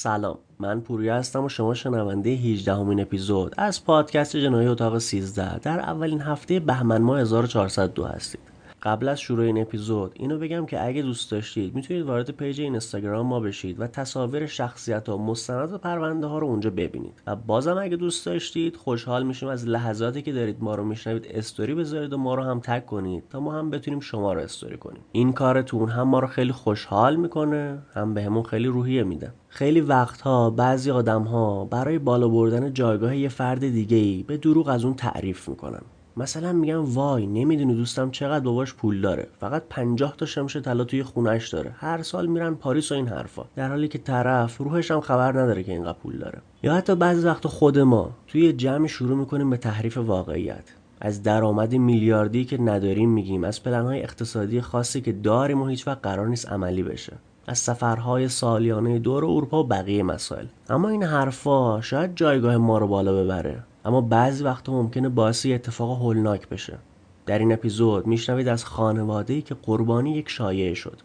سلام. من پوریا هستم و شما شنونده 18 امین اپیزود از پادکست جنایی اتاق 13 در اولین هفته بهمن ماه 1402 هستید. قبل از شروع این اپیزود اینو بگم که اگه دوست داشتید می‌تونید وارد پیج اینستاگرام ما بشید و تصاویر شخصیت و مستندات پرونده ها رو اونجا ببینید. و بازم اگه دوست داشتید خوشحال میشیم از لحظاتی که دارید ما رو میشنوید استوری بذارید و ما رو هم تگ کنید تا ما هم بتونیم شما رو استوری کنیم. این کارتون هم ما رو خیلی خوشحال می‌کنه هم بهمون به خیلی روحیه میده. خیلی وقتها بعضی آدم ها برای بالا بردن جایگاه یه فرد دیگه ای به دروغ از اون تعریف می‌کنن. مثلا میگم وای نمی‌دونی دوستم چقدر باباش پول داره. فقط 50 تا شمش طلا توی خونش داره. هر سال میرن پاریس و این حرفا. در حالی که طرف روحش هم خبر نداره که اینقدر پول داره. یا حتی بعضی وقت خود ما توی جمع شروع می‌کنیم به تحریف واقعیت. از درآمد میلیاردی که نداریم میگیم. از پلنهای اقتصادی خاصی که داریم و هیچ وقت قرار نیست عملی بشه. از سفرهای سالیانه دور اروپا و بقیه مسائل. اما این حرفا شاید جایگاه ما رو بالا ببره. اما بعضی وقتا ممکنه باعث اتفاق هولناک بشه. در این اپیزود میشنوید از خانواده که قربانی یک شایعه شد.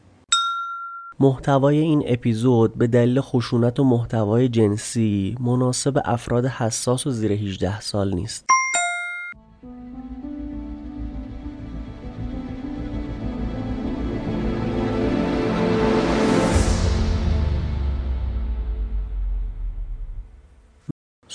محتوای این اپیزود به دلیل خشونت و محتوای جنسی مناسب افراد حساس و زیر 18 سال نیست.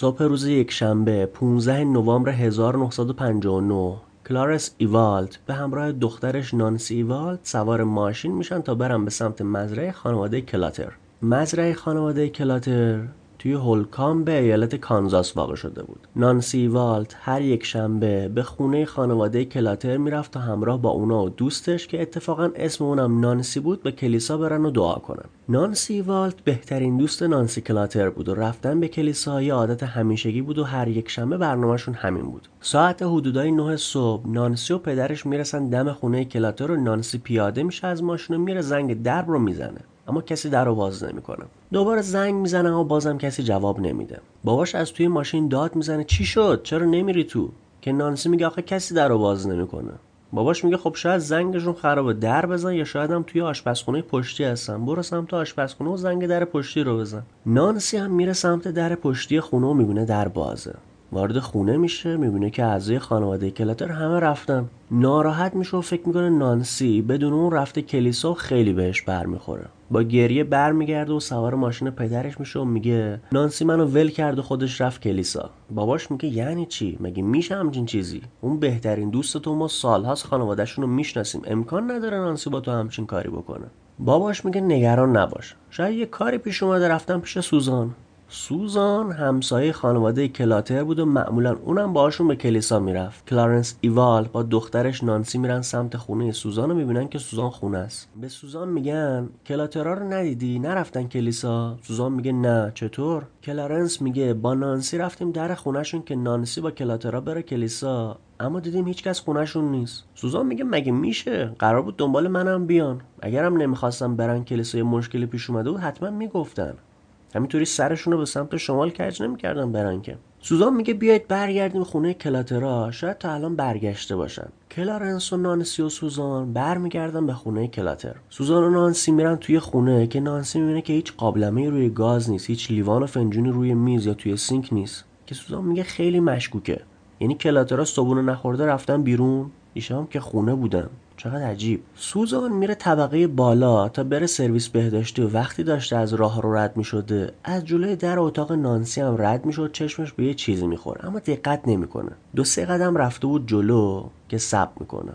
صبح روز یکشنبه 15 نوامبر 1959 کلارنس ایوالت به همراه دخترش نانسی ایوالت سوار ماشین میشن تا برن به سمت مزرعه خانواده کلاتر. مزرعه خانواده کلاتر توی هولکام به ایالت کانزاس واقع شده بود. نانسی والت هر یک شنبه به خونه خانواده کلاتر می‌رفت تا همراه با اونا و دوستش که اتفاقا اسم اونم نانسی بود به کلیسا برن و دعا کنن. نانسی والت بهترین دوست نانسی کلاتر بود و رفتن به کلیسا یه عادت همیشگی بود و هر یک شنبه برنامهشون همین بود. ساعت حدودای 9 صبح نانسی و پدرش می‌رسن دم خونه کلاتر و نانسی پیاده میشه از ماشین و میره زنگ درب رو می‌زنه. اما کسی در رو باز نمی‌کنه. دوباره زنگ می‌زنه اما بازم کسی جواب نمیده. باباش از توی ماشین داد می‌زنه. چی شد؟ چرا نمیری تو؟ که نانسی میگه آخه کسی در رو باز نمی‌کنه. باباش میگه خب شاید زنگشون خرابه در بزن یا شاید هم توی آشپزخونه پشتی هستن. برو سمت آشپزخونه و زنگ در پشتی رو بزن. نانسی هم میره سمت در پشتی خونه و می‌بینه در بازه. وارد خونه میشه می‌بینه که اعضای خانواده کلاتر همه رفتن. ناراحت میشه و فکر می‌کنه نانسی بدون اون رفته کلیسا خیلی بهش برمیخوره. با گریه برمیگرده و سوار ماشین پدرش میشه و میگه نانسی منو ول کرد و خودش رفت کلیسا. باباش میگه یعنی چی؟ مگه میشه همچین چیزی؟ اون بهترین دوست توئه ما سالهاست خانوادهشون رو می‌شناسیم. امکان نداره نانسی با تو همچین کاری بکنه. باباش میگه نگران نباش. شاید یه کاری پیش اومده رفتن پیش سوزان. سوزان همسایه خانواده کلاتر بود و معمولا اونم باشون به کلیسا می‌رفت. کلارنس ایوال با دخترش نانسی میرن سمت خونه سوزان و می‌بینن که سوزان خونه است. به سوزان میگن کلاترا رو ندیدی؟ نرفتن کلیسا؟ سوزان میگه نه. چطور؟ کلارنس میگه با نانسی رفتیم در خونهشون که نانسی با کلاترا بره کلیسا اما دیدیم هیچکس خونهشون نیست. سوزان میگه مگه میشه؟ قرار بود دنبال منم بیان. اگرم نمی‌خواستن برن کلیسا مشکلی پیش اومده بود حتما می‌گفتن. همینطوری سرشون رو به سمت شمال کج نمی‌کردن برن که. سوزان میگه بیاید برگردیم خونه کلاترا شاید تا الان برگشته باشن. کلارنس و نانسی و سوزان برمیگردن به خونه کلاتر. سوزان و نانسی میرن توی خونه که نانسی می‌بینه که هیچ قابلمه روی گاز نیست هیچ لیوان و فنجونی روی میز یا توی سینک نیست. که سوزان میگه خیلی مشکوکه. یعنی کلاترا صبونه نخورده رفتن بیرون. ایشام که خونه بودن. چقدر عجیب. سوزان میره طبقه بالا تا بره سرویس بهداشتی و وقتی داشته از راه رو رد می‌شده از جلوی در اتاق نانسی هم رد می‌شد چشمش به یه چیزی می‌خوره. اما دقت نمی‌کنه. دو سه قدم رفته بود جلو که سب می‌کنه.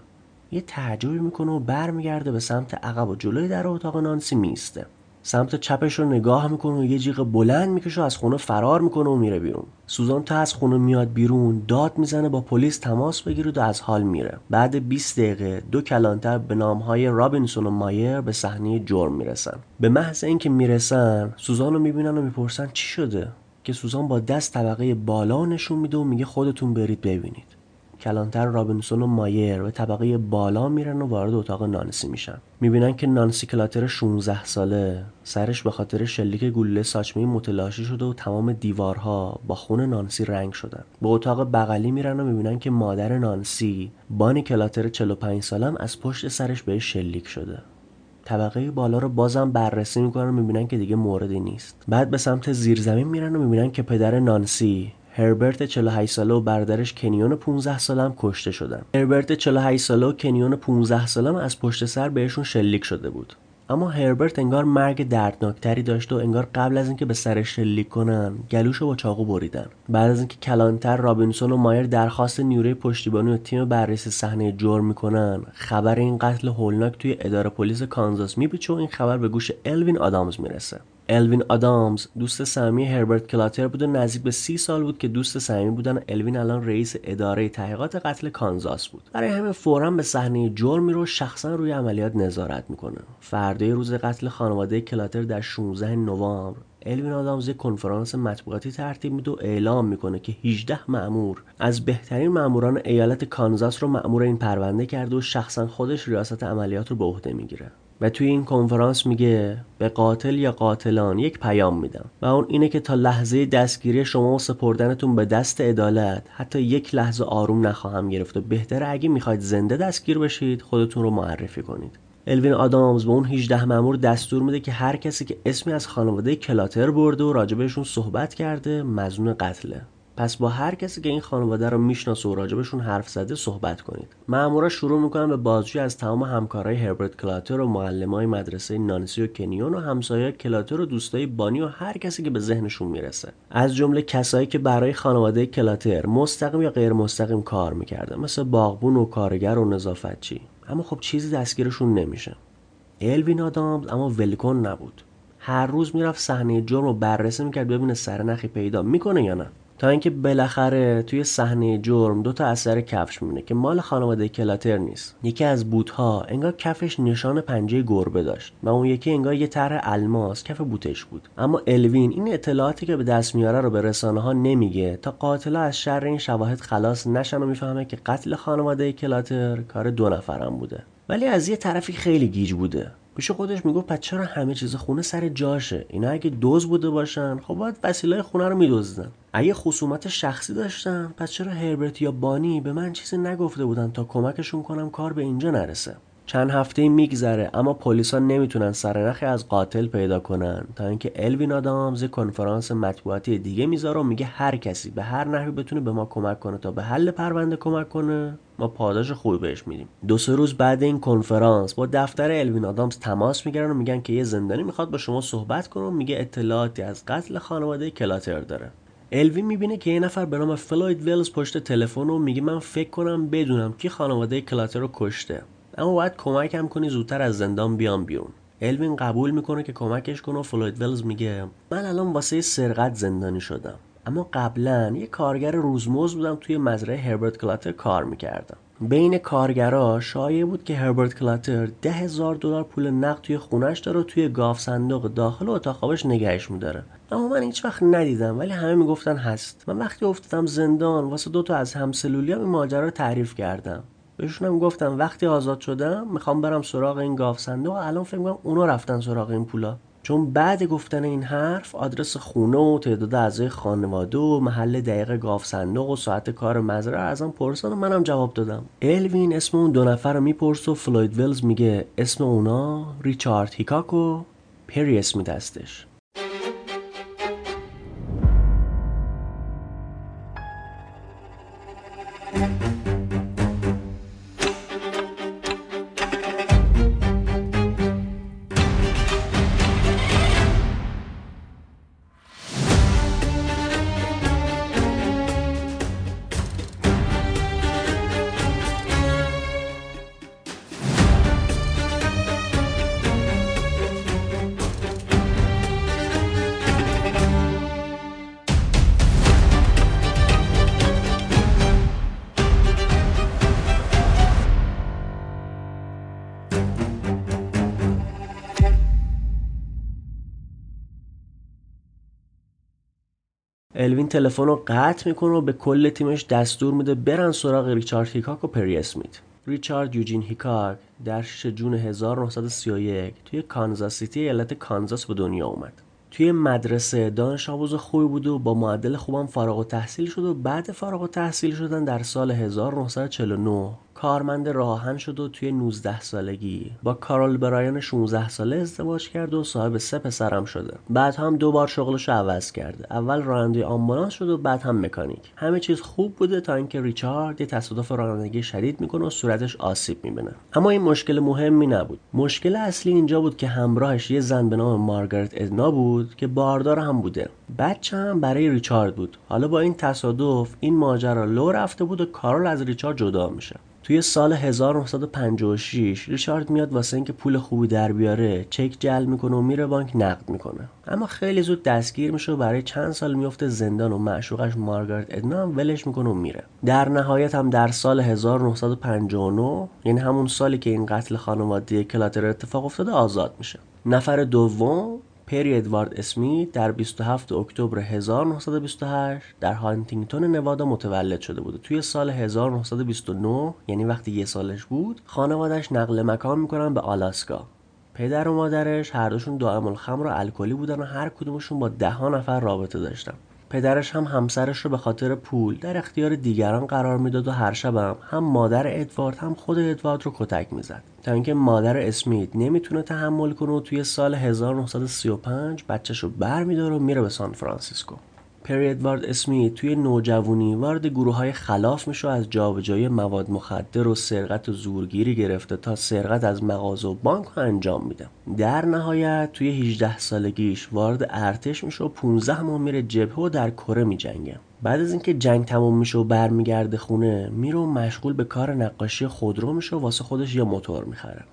یه تعجبی می‌کنه و برمیگرده به سمت عقب و جلوی در اتاق نانسی میسته سمت چپش رو نگاه می‌کنه و یه جیغ بلند می‌کشه و از خونه فرار می‌کنه و میره بیرون. سوزان تا از خونه میاد بیرون داد می‌زنه با پلیس تماس بگیره و از حال میره. بعد 20 دقیقه دو کلانتر به نامهای رابینسون و مایر به صحنه جرم می‌رسن. به محض اینکه می‌رسن سوزان رو می‌بینن و می‌پرسن چی شده؟ که سوزان با دست طبقه بالا نشون میده و میگه خودتون برید ببینید. کلانتر رابینسون و مایر به طبقه بالا میرن و وارد اتاق نانسی میشن. می‌بینن که نانسی کلاتر 16 ساله سرش به خاطر شلیک گلوله ساچمه متلاشی شده و تمام دیوارها با خون نانسی رنگ شدن. به اتاق بغلی میرن و می‌بینن که مادر نانسی بانی کلاتر 45 سالم از پشت سرش به شلیک شده. طبقه بالا رو بازم بررسی می‌کنن و می‌بینن که دیگه موردی نیست. بعد به سمت زیرزمین میرن و می‌بینن که پدر نانسی هربرت 48 ساله و برادرش کنیون 15 ساله هم کشته شدن. هربرت 48 ساله و کنیون 15 ساله از پشت سر بهشون شلیک شده بود. اما هربرت انگار مرگ دردناکتری داشت و انگار قبل از اینکه به سرش شلیک کنن گلوشو با چاقو بریدن بعد از اینکه کلانتر رابینسون و مایر درخواست نیروی پشتیبانی و تیم بررسی صحنه جرم می‌کنن خبر این قتل هولناک توی اداره پلیس کانزاس میپیچه و این خبر به گوش الوین آدامز می‌رسه الوین آدامز دوست صمیمی هربرت کلاتر بود و نزدیک به سی سال بود که دوست صمیمی بودن. الوین الان رئیس اداره تحقیقات قتل کانزاس بود. برای همه فورا به صحنه جرم رو شخصا روی عملیات نظارت می‌کنه. فردای روز قتل خانواده کلاتر در 16 نوامبر. الوین آدامز یک کنفرانس مطبوعاتی ترتیب میده و اعلام می‌کنه که 18 مأمور. از بهترین مأموران ایالت کانزاس رو مأمور این پرونده کرده و شخصا خودش ریاست عملیات رو به عهده می‌گیره. و توی این کنفرانس میگه به قاتل یا قاتلان یک پیام میدم و اون اینه که تا لحظه دستگیری شما و سپردنتون به دست عدالت حتی یک لحظه آروم نخواهم گرفت و بهتره اگه می‌خواید زنده دستگیر بشید خودتون رو معرفی کنید. الوین آدامز به اون 18 مامور دستور میده که هر کسی که اسمی از خانواده کلاتر برده و راجبشون صحبت کرده مزنون قتله. پس با هر کسی که این خانواده رو می‌شناسه و راجبشون حرف زده صحبت کنید. مامورا شروع می‌کنن به بازجویی از تمام همکارای هربرت کلاتر و معلمای مدرسه نانسی و کنیون و همسایه کلاتر و دوستای بانی و هر کسی که به ذهنشون می‌رسه. از جمله کسایی که برای خانواده کلاتر مستقیم یا غیر مستقیم کار می‌کردن مثل باغبون و کارگر و نظافتچی. اما خب چیزی دستگیرشون نمیشه. الوین آدامز اما ولکن نبود. هر روز می‌رفت صحنه جرم رو بررسی می‌کرد ببینه سرنخی پیدا می‌کنه یا نه. تا اینکه بالاخره توی صحنه جرم دو تا اثر کفش می‌بینه که مال خانواده کلاتر نیست. یکی از بوتها انگار کفش نشان پنجه گربه داشت و اون یکی انگار یه طرح الماس کف بوتش بود. اما الوین این اطلاعاتی که به دست میاره رو به رسانه ها نمیگه تا قاتلا از شر این شواهد خلاص نشن و می‌فهمه که قتل خانواده کلاتر کار دو نفرم بوده. ولی از یه طرفی خیلی گیج بوده. پیش خودش می‌گفت پس چرا همه چیز خونه سر جاشه؟ اینا اگه دوز بوده باشن خب باید وسیله خونه رو میدزدن. اگه خصومت شخصی داشتن پس چرا هربرت یا بانی به من چیزی نگفته بودن تا کمکشون کنم کار به اینجا نرسه؟ چند هفته میگذره اما پلیسا نمی‌تونن سرنخی از قاتل پیدا کنن. تا اینکه الوین آدامز کنفرانس مطبوعاتی دیگه می‌ذاره و میگه هر کسی به هر نحوی بتونه به ما کمک کنه تا به حل پرونده کمک کنه ما پاداش خوبی بهش میدیم. دو سه روز بعد این کنفرانس با دفتر الوین آدامز تماس می‌گیرن و میگن که یه زندانی می‌خواد با شما صحبت کنه و میگه اطلاعاتی از قتل خانواده کلاتر داره. الوین می‌بینه که یه نفر به نام فلوید ویلز پشت تلفنه و میگه من فکر کنم بدونم کی خانواده کلاتر رو کشته. اما باید کمکم کنی زودتر از زندان بیام بیرون. الوین قبول می‌کنه که کمکش کنه و فلوید ولز میگه من الان واسه سرقت زندانی شدم. اما قبلا یه کارگر روزمزد بودم توی مزرعه هربرت کلاتر کار می‌کردم. بین کارگرا شایع بود که هربرت کلاتر ده هزار دلار پول نقد توی خونش داره و توی گاو صندوق داخل اتاق خوابش نگهش میداره. اما من هیچ وقت ندیدم ولی همه می‌گفتن هست. من وقتی افتادم زندان واسه دوتا از همسلولیام این ماجرا رو تعریف کردم. بهشونم گفتم وقتی آزاد شدم می‌خوام برم سراغ این گاف صندوق. الان فکر کنم اونا رفتن سراغ این پولا. چون بعد گفتن این حرف آدرس خونه و تعداد اعضای خانواده و محل دقیق گاف صندوق و ساعت کار مزرعه ازم پرسان و منم جواب دادم. الوین اسم اون دو نفر رو میپرس و فلوید ویلز میگه اسم اونا ریچارد هیکاک و پری اسمی دستش الوین تلفن رو قطع می‌کنه و به کل تیمش دستور میده برن سراغ ریچارد هیکاک و پری اسمیت. ریچارد یوجین هیکاک در 6 جون 1931 توی کانزاس سیتی ایالت کانزاس به دنیا اومد. توی مدرسه دانش آموز خوبی بود و با معدل خوبم فارغ‌التحصیل شد و بعد فارغ‌التحصیل شدن در سال 1949 کارمند راه‌آهن شد و توی 19 سالگی با کارول برایان 16 ساله ازدواج کرد و صاحب سه پسرم شده. بعد هم دو بار شغلش عوض کرده اول راننده آمبولانس شد و بعد هم مکانیک. همه چیز خوب بوده تا اینکه ریچارد یه تصادف رانندگی شدید می‌کنه و صورتش آسیب می‌بینه. اما این مشکل مهمی نبود. مشکل اصلی اینجا بود که همراهش یه زن به نام مارگارت ادنا بود که باردار هم بوده. بچه هم برای ریچارد بود. حالا با این تصادف این ماجرا لو رفته بود و کارول از ریچارد جدا میشه. توی سال 1956 ریچارد میاد واسه اینکه پول خوبی در بیاره چک جل می‌کنه و میره بانک نقد می‌کنه. اما خیلی زود دستگیر میشه و برای چند سال میفته زندان و معشوقش مارگارت ادنا هم ولش می‌کنه و میره. در نهایت هم در سال 1959 یعنی همون سالی که این قتل خانواده کلاتر اتفاق افتاده آزاد میشه. نفر دوم پری ادوارد اسمیت در 27 اکتبر 1928 در هانتینگتون نوادا متولد شده بود. توی سال 1929 یعنی وقتی یه سالش بود خانوادش نقل مکان می‌کنن به آلاسکا پدر و مادرش هر دوشون دائم الخمر الکلی بودن و هر کدومشون با ده ها نفر رابطه داشتن پدرش هم همسرش رو به خاطر پول در اختیار دیگران قرار می‌داد و هر شبم هم مادر ادوارد هم خود ادوارد رو کتک می‌زد. تا اینکه مادر اسمیت نمی‌تونه تحمل کنه و توی سال 1935 بچهش رو برمیداره و میره به سان فرانسیسکو. پری ادوارد اسمیت توی نوجوانی وارد گروه های خلاف میشه از جابجایی مواد مخدر و سرقت و زورگیری گرفته تا سرقت از مغازه و بانک رو انجام میده. در نهایت توی 18 سالگیش وارد ارتش میشه و 15 ماه میره جبهه و در کره میجنگه. بعد از اینکه جنگ تموم میشه و برمیگرده خونه میره و مشغول به کار نقاشی خودرو میشه و واسه خودش یه موتور می‌خره.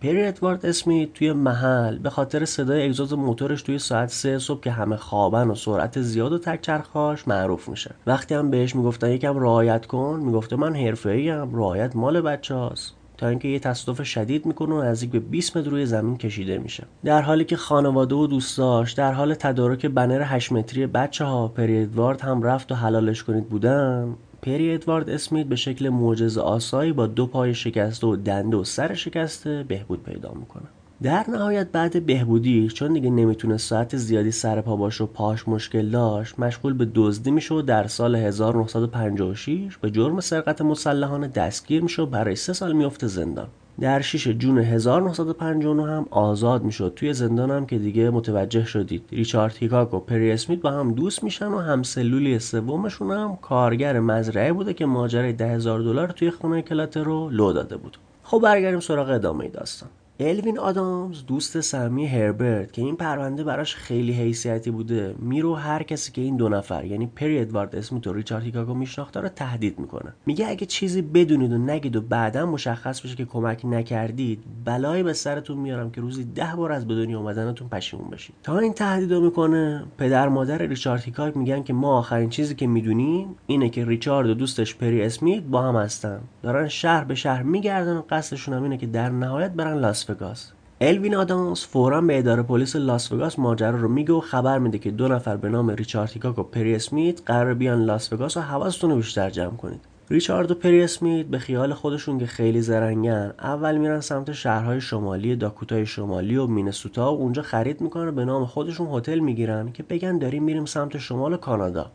پری ادوارد اسمی توی محل به خاطر صدای اگزوز موتورش توی ساعت سه صبح که همه خوابن و سرعت زیاد و تک چرخاش معروف میشه. وقتی هم بهش می‌گفتن یکم رعایت کن می‌گفته من حرفه‌ای ام رعایت مال بچه هاست. تا اینکه یه تصادف شدید می‌کنه و نزدیک به 20 متر روی زمین کشیده میشه. در حالی که خانواده و دوستاش در حال تدارک بنر 8 متری بچه ها پری ادوارد هم رفت و حلالش کنید بودن. پری ادوارد اسمیت به شکل معجزه آسایی با دو پای شکسته و دنده و سر شکسته بهبود پیدا می‌کنه. در نهایت بعد بهبودی چون دیگه نمی‌تونه ساعت زیادی سر پا باشه و پاش مشکل داشت مشغول به دزدی میشه و در سال 1956 به جرم سرقت مسلحانه دستگیر میشه و برای سه سال میفته زندان. در 6 جون 1959 هم آزاد می‌شد. توی زندان هم که دیگه متوجه شدید. ریچارد هیکاک و پری اسمیت با هم دوست میشن و هم سلولی سومشون هم کارگر مزرعه بوده که ماجرای ده هزار دلار توی خونه کلاتر رو لو داده بود. خب برگردیم سراغ ادامه داستان. الوین آدامز دوست سمی هربرت که این پرونده براش خیلی حیثیتی بوده. میرو هر کسی که این دو نفر یعنی پری ادوارد اسمیت و ریچارد هیکاگو میشناخته رو تهدید می‌کنه. میگه اگه چیزی بدونید و نگید و بعدا مشخص بشه که کمک نکردید بلایی به سرتون میارم که روزی ده بار از به دنیا اومدنتون پشیمون بشید. تا این تهدیدو می‌کنه پدر مادر ریچارد هیکاگ میگن که ما آخرین چیزی که می‌دونیم اینه که ریچارد و دوستش پری اسمیت با هم هستن. دارن شهر به شهر میگردن و قصدشون هم اینه که در نهایت برن لاس وگاس الوین آدامز فورا به اداره پلیس لاس وگاس ماجرا رو میگه و خبر میده که دو نفر به نام ریچارد هیکاک و پری اسمیت قرار بیان لاس وگاس و حواستون رو بیشتر جمع کنید. ریچارد و پری اسمیت به خیال خودشون که خیلی زرنگن اول میرن سمت شهرهای شمالی داکوتای شمالی و مینسوتا و اونجا خرید می‌کنن و به نام خودشون هتل می‌گیرن که بگن داریم میریم سمت شمال کانادا.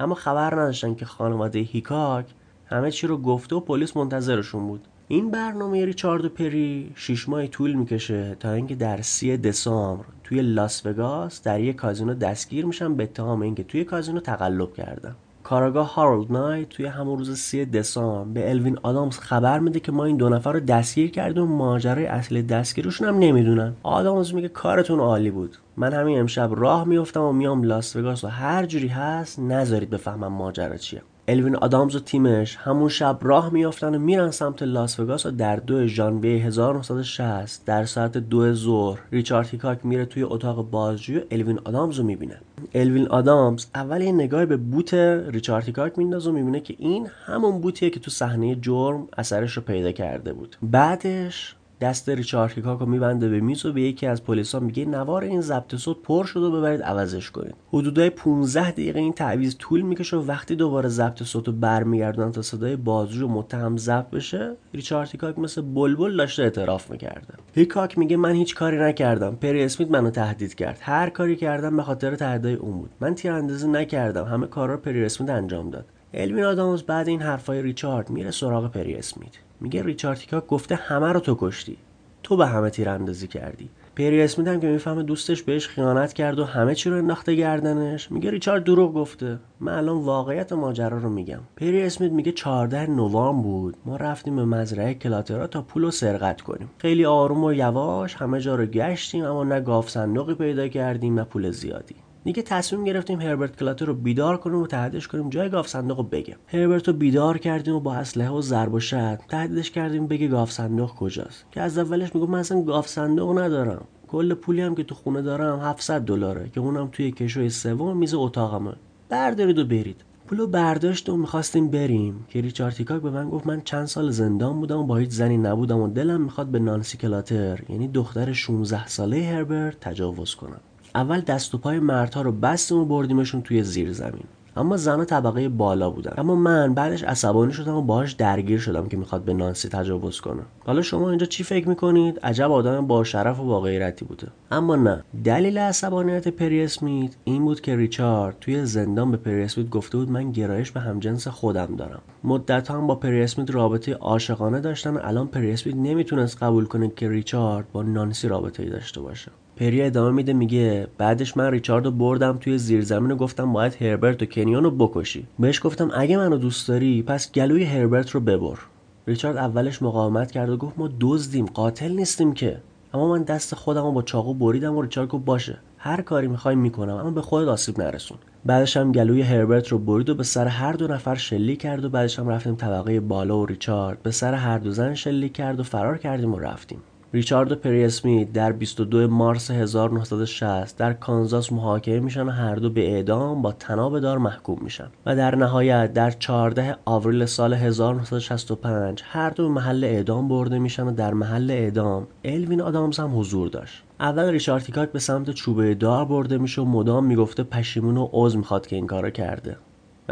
اما خبر نداشتن که خانواده هیکاک همه چی رو گفته و پلیس منتظرشون بود. این برنامه ریچارد و پری شیش ماه طول می‌کشه تا اینکه در سی دسامبر توی لاس وگاس در یک کازینو دستگیر میشن به اتهام اینکه توی کازینو تقلب کردن کاراگاه هارولد نایت توی همون روز سی دسامبر به الوین آدامز خبر میده که ما این دو نفر رو دستگیر کردیم و ماجرای اصلی دستگیرشون هم نمی‌دونن. آدامز میگه کارتون عالی بود. من همین امشب راه میفتم و میام لاس وگاس و هر جوری هست نذارید بفهمم ماجرا چیه. الوین آدامز و تیمش همون شب راه میافتن و میرن سمت لاس وگاس و در دو ژانویه 1960 در ساعت دو ظهر ریچارد هیکاک میره توی اتاق بازجویی و الوین آدامز رو می‌بینه. الوین آدامز اول یه نگاه به بوت ریچارد هیکاک میندازه و می‌بینه که این همون بوتیه که تو صحنه جرم اثرش رو پیدا کرده بود. بعدش دست ریچارد هیکاکو میبنده به میز و به یکی از پلیسا میگه نوار این ضبط صوت پر شده و ببرید عوضش کنید. حدودای 15 دقیقه این تعویض طول می‌کشه و وقتی دوباره ضبط صوت رو برمیگردونن تا صدای بازجو متهم ضبط بشه ریچارد هیکاک مثل بلبل داشته اعتراف می‌کرده. هیکاک میگه من هیچ کاری نکردم. پری اسمیت منو تهدید کرد. هر کاری کردم به خاطر تهدیدای اون بود. من تیراندازی نکردم. همه کارا رو پری اسمیت انجام داد. الوین آدامز بعد این حرفای ریچارد میره سراغ پری اسمیت. میگه ریچارد هیکاک گفته همه رو تو کشتی. تو به همه تیراندازی کردی. پری اسمیت هم که می‌فهمه دوستش بهش خیانت کرد و همه چی رو انداخته گردنش. میگه ریچارد دروغ گفته. من الان واقعیت ماجرا رو میگم. پری اسمیت میگه 14 نوامبر بود. ما رفتیم به مزرعه کلاترا تا پول رو سرقت کنیم. خیلی آروم و یواش همه جا رو گشتیم اما نه گاف صندوقی پیدا کردیم نه پول زیادی. دیگه تصمیم گرفتیم هربرت کلاتر رو بیدار کنیم و تهدیدش کنیم جای گاف صندوق رو بگه هربرت رو بیدار کردیم و با اسلحه و ضرب و شد. تهدیدش کردیم بگه گاف صندوق کجاست. که از اولش می‌گفت من اصلا گاف صندوق ندارم. کل پولی هم که تو خونه دارم 700 دلاره که اونم توی کشوی سوم میز اتاقمه. بردارید و برید. پولو برداشت و می‌خواستیم بریم. که ریچارد هیکاک به من گفت من چند سال زندان بودم و با هیچ زنی نبودم و دلم می‌خواد به نانسی کلاتر یعنی دختر 16 ساله هربرت تجاوز کنم. اول دست و پای مردها رو بستیم و بردیمشون توی زیر زمین. اما زن طبقه بالا بودن. اما من بعدش عصبانی شدم و باهاش درگیر شدم که می‌خواد به نانسی تجاوز کنه. حالا شما اینجا چی فکر می‌کنید؟ عجب آدم با شرف و با غیرتی بوده. اما نه. دلیل عصبانیت پری اسمیت این بود که ریچارد توی زندان به پری اسمیت گفته بود من گرایش به همجنس خودم دارم. مدت هم با پری اسمیت رابطه عاشقانه داشتن. الان پری اسمیت نمی‌تونست قبول کنه که ریچارد با نانسی رابطه ای داشته باشه. پری ادامه میده میگه بعدش من ریچارد رو بردم توی زیرزمین و گفتم باید هربرت و کنیون رو بکشی. بهش گفتم اگه منو دوست داری پس گلوی هربرت رو ببر. ریچارد اولش مقاومت کرد و گفت ما دزدیم قاتل نیستیم که. اما من دست خودم رو با چاقو بریدم و ریچارد گفت باشه. هر کاری می‌خوای می‌کنم اما به خودت آسیب نرسون. بعدش هم گلوی هربرت رو برید و به سر هر دو نفر شلیک کرد و بعدش هم رفتیم طبقه بالا و ریچارد به سر هر دو زن شلیک کرد و فرار کردیم و رفتیم. ریچارد و در 22 مارس 1960 در کانزاس محاکمه میشن و هر دو به اعدام با تناب دار محکوم میشن. و در نهایت در 14 آوریل سال 1965 هر دو به محل اعدام برده میشن و در محل اعدام الوین آدامز هم حضور داشت. اول ریچارد به سمت چوبه دار برده میشه و مدام می‌گفته پشیمون و عذر می‌خواد که این کارو کرده.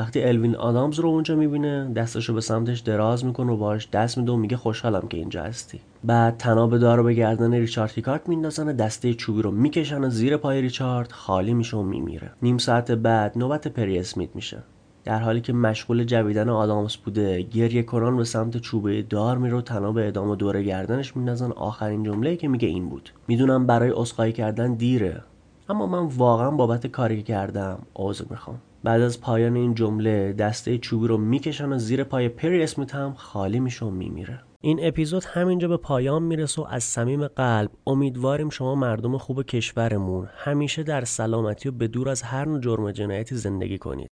وقتی الوین آدامز رو اونجا می‌بینه دستشو به سمتش دراز می‌کنه و باش دست میده و میگه خوشحالم که اینجا هستی. بعد تناب دار رو به گردن ریچارد هیکاک میندازن و دسته چوبی رو می‌کشن و زیر پای ریچارد خالی میشه و میمیره. نیم ساعت بعد نوبت پری اسمیت میشه. در حالی که مشغول جویدن آدامس بوده گریه کنان به سمت چوبه دار میره و تناب اعدام و دور گردنش میندازن. آخرین جمله که میگه این بود. می‌دونم برای اسخای کردن دیره اما من واقعا بابت کاری کردم عذر می‌خوام. بعد از پایان این جمله دسته چوبی رو می‌کشن و زیر پای پری اسمیت هم خالی میشه و میمیره. این اپیزود همینجا به پایان می‌رسه و از صمیم قلب امیدواریم شما مردم خوب کشورمون همیشه در سلامتی و به دور از هر نوع جرم جنایتی زندگی کنید.